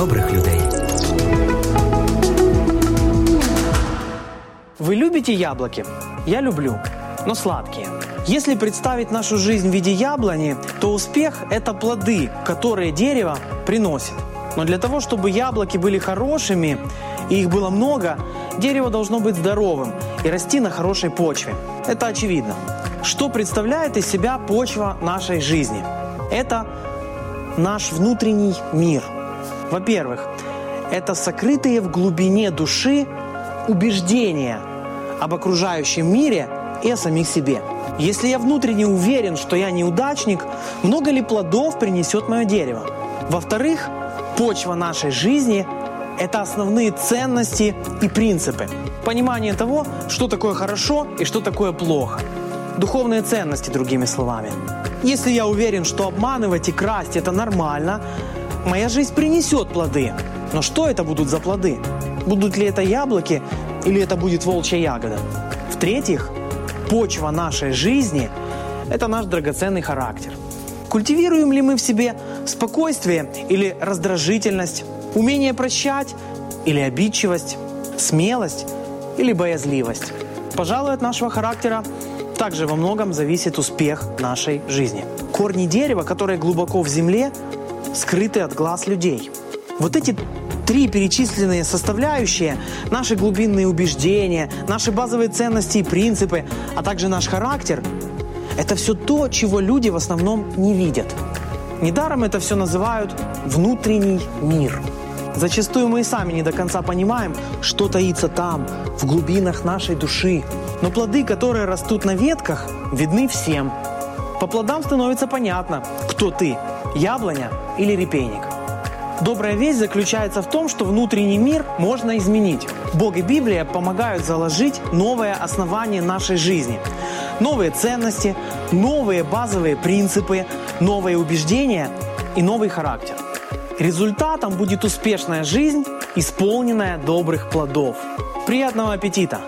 добрих людей. Вы любите яблоки? Я люблю, но сладкие. Если представить нашу жизнь в виде яблони, то успех – это плоды, которые дерево приносит. Но для того, чтобы яблоки были хорошими, и их было много, дерево должно быть здоровым и расти на хорошей почве. Это очевидно. Что представляет из себя почва нашей жизни? Это наш внутренний мир. Во-первых, это сокрытые в глубине души убеждения об окружающем мире и о самих себе. Если я внутренне уверен, что я неудачник, много ли плодов принесет мое дерево? Во-вторых, почва нашей жизни – это основные ценности и принципы. Понимание того, что такое хорошо и что такое плохо. Духовные ценности, другими словами. Если я уверен, что обманывать и красть – это нормально, моя жизнь принесет плоды. Но что это будут за плоды? Будут ли это яблоки или это будет волчья ягода? В-третьих, почва нашей жизни – это наш драгоценный характер. Культивируем ли мы в себе спокойствие или раздражительность, умение прощать или обидчивость, смелость или боязливость? Пожалуй, от нашего характера также во многом зависит успех нашей жизни. Корни дерева, которые глубоко в земле, скрыты от глаз людей. Вот эти три перечисленные составляющие, наши глубинные убеждения, наши базовые ценности и принципы, а также наш характер, это все то, чего люди в основном не видят. Недаром это все называют внутренний мир. Зачастую мы и сами не до конца понимаем, что таится там, в глубинах нашей души. Но плоды, которые растут на ветках, видны всем. По плодам становится понятно, кто ты – яблоня или репейник. Добрая весть заключается в том, что внутренний мир можно изменить. Бог и Библия помогают заложить новое основание нашей жизни. Новые ценности, новые базовые принципы, новые убеждения и новый характер. Результатом будет успешная жизнь, исполненная добрых плодов. Приятного аппетита!